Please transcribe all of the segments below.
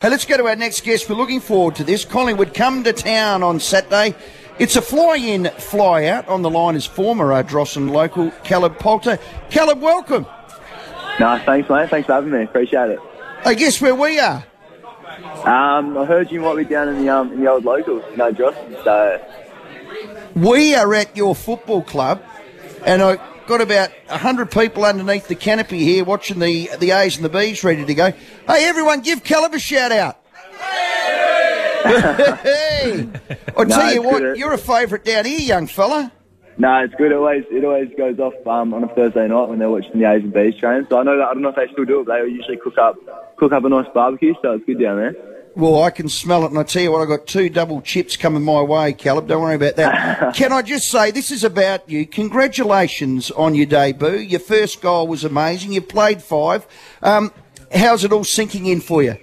Hey, let's go to our next guest. We're looking forward to this. Collingwood come to town on Saturday. It's a fly-in, fly-out. On the line is former Drossen local Caleb Poulter. Caleb, welcome. No, thanks, mate. Thanks for having me. Appreciate it. I guess where we are. Um, I heard you might be down in the um, in the old locals, you know, Drossen. So We are at your football club, and I've got about 100 people underneath the canopy here watching the, the A's and the B's ready to go. Hey, everyone, give Caleb a shout out. hey! I'll No, tell you what, good. you're a favourite down here, young fella. no, it's good. It always it always goes off um, on a Thursday night when they're watching the A's and B's train. So I know that I don't know if they still do it, but they usually cook up cook up a nice barbecue. So it's good down there. Well, I can smell it, and I tell you what, I've got two double chips coming my way, Caleb. Don't worry about that. can I just say, this is about you. Congratulations on your debut. Your first goal was amazing. You played five. Um, how's it all sinking in for you?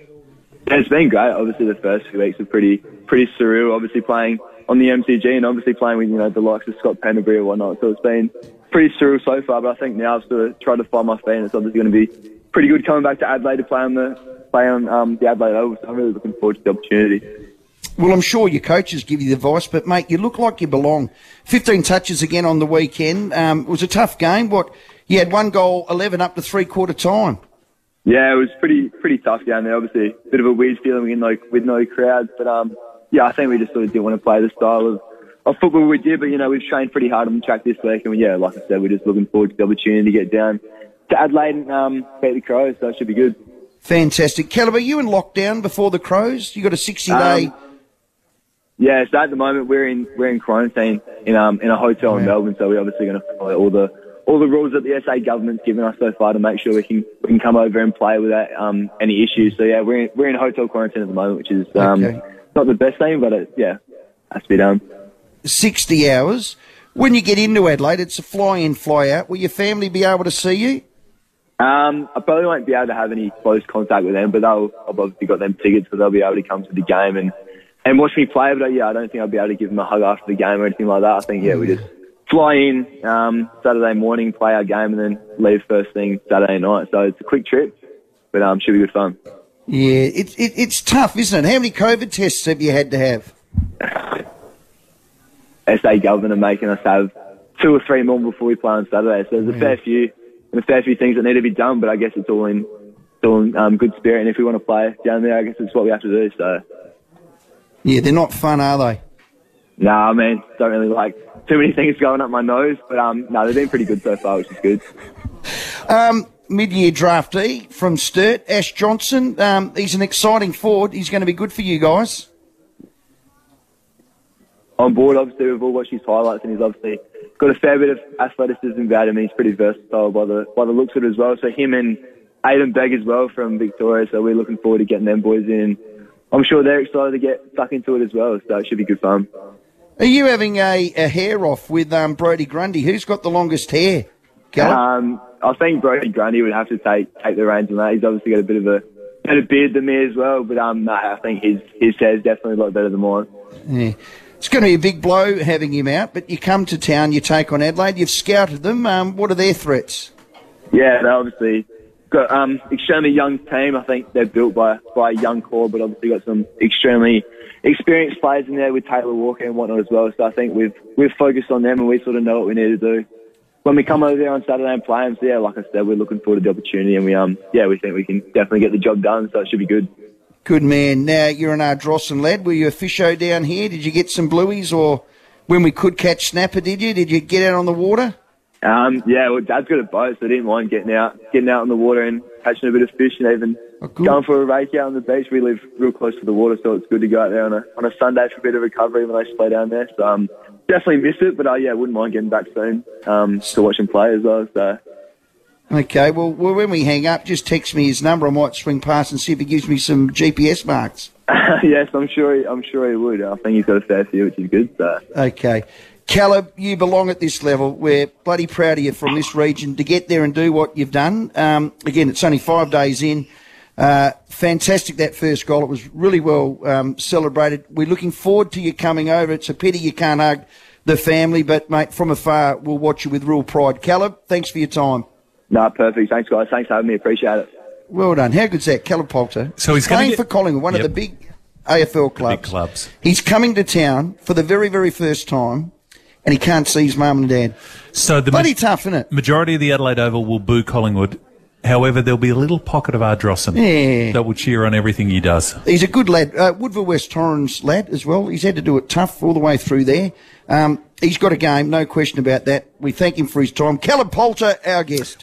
Yeah, it's been great. Obviously, the first few weeks were pretty pretty surreal. Obviously, playing on the MCG and obviously playing with you know the likes of Scott Pendlebury and whatnot. So it's been pretty surreal so far. But I think now I've sort of tried to find my feet. and It's obviously going to be pretty good coming back to Adelaide to play on the play on um, the Adelaide Oval. So I'm really looking forward to the opportunity. Well, I'm sure your coaches give you the advice, but mate, you look like you belong. 15 touches again on the weekend. Um, it was a tough game. What? You had one goal, 11 up to three quarter time. Yeah, it was pretty pretty tough down there. Obviously, a bit of a weird feeling in like with no crowds, but um, yeah, I think we just sort of didn't want to play the style of, of football we did. But you know, we've trained pretty hard on the track this week, and yeah, like I said, we're just looking forward to the opportunity to get down to Adelaide and um, beat the Crows. So it should be good. Fantastic. Caleb, are you in lockdown before the Crows? You got a 60 day. Um, Yeah, so at the moment we're in we're in quarantine in um in a hotel in Melbourne, so we're obviously going to follow all the all the rules that the SA government's given us so far to make sure we can we can come over and play without um any issues. So yeah, we're in, we're in hotel quarantine at the moment, which is um Okay. not the best thing, but it, yeah, has to be done. 60 hours. When you get into Adelaide, it's a fly in, fly out. Will your family be able to see you? Um, I probably won't be able to have any close contact with them, but they'll I've obviously got them tickets, so they'll be able to come to the game and and watch me play. But uh, yeah, I don't think I'll be able to give them a hug after the game or anything like that. I think yeah, we just fly in um, Saturday morning, play our game, and then leave first thing Saturday night. So it's a quick trip, but um, should be good fun. Yeah, it, it, it's tough, isn't it? How many COVID tests have you had to have? SA government are making us have two or three more before we play on Saturday. So there's a fair few and a fair few things that need to be done, but I guess it's all in it's all in um, good spirit. And if we want to play down there, I guess it's what we have to do. So. Yeah, they're not fun, are they? No, I mean, don't really like too many things going up my nose, but um, no, they've been pretty good so far, which is good. Um, mid-year draftee from Sturt, Ash Johnson. Um, he's an exciting forward. He's going to be good for you guys. On board, obviously, we've all watched his highlights, and he's obviously got a fair bit of athleticism about him. He's pretty versatile by the by the looks of it as well. So him and Aiden Begg as well from Victoria. So we're looking forward to getting them boys in. I'm sure they're excited to get stuck into it as well. So it should be good fun. Are you having a, a hair off with um, Brodie Grundy? Who's got the longest hair? Um, I think Brodie Grundy would have to take take the reins on that. He's obviously got a bit of a better beard than me as well, but um, no, I think his his hair is definitely a lot better than mine. Yeah. It's going to be a big blow having him out, but you come to town, you take on Adelaide, you've scouted them. Um, what are their threats? Yeah, they obviously got um extremely young team. I think they're built by by a young core, but obviously got some extremely experienced players in there with Taylor Walker and whatnot as well. So I think we've we've focused on them and we sort of know what we need to do when we come over there on Saturday and play them. So yeah, like I said, we're looking forward to the opportunity and we um yeah we think we can definitely get the job done. So it should be good. Good man. Now, you're an Ardrossan lad. Were you a fisho down here? Did you get some blueies or when we could catch snapper, did you? Did you get out on the water? Um, yeah, well, Dad's got a boat, so I didn't mind getting out, getting out on the water and catching a bit of fish, and even Oh, going for a rake out on the beach. We live real close to the water, so it's good to go out there on a on a Sunday for a bit of recovery when I play down there. So um, definitely miss it, but uh, yeah, wouldn't mind getting back soon um, to watch him play as well. So Okay, well, well, when we hang up, just text me his number. I might swing past and see if he gives me some GPS marks. yes, I'm sure he, I'm sure he would. I think he's got a fair few, which is good. So Okay. Caleb, you belong at this level. We're bloody proud of you from this region to get there and do what you've done. Um, again, it's only five days in. Uh, fantastic that first goal. It was really well um, celebrated. We're looking forward to you coming over. It's a pity you can't hug the family, but mate, from afar, we'll watch you with real pride. Caleb, thanks for your time. No, perfect. Thanks, guys. Thanks for having me. Appreciate it. Well done. How good's that, Caleb Poulter? So he's gonna playing get- for Collingwood, one Yep. of the big AFL clubs. Big clubs. He's coming to town for the very, very first time, and he can't see his mum and dad. So the Bloody ma- tough, isn't it? majority of the Adelaide Oval will boo Collingwood. However, there'll be a little pocket of Ardrossan Yeah. that will cheer on everything he does. He's a good lad. Uh, Woodville West Torrens lad as well. He's had to do it tough all the way through there. Um, he's got a game, no question about that. We thank him for his time. Caleb Poulter, our guest.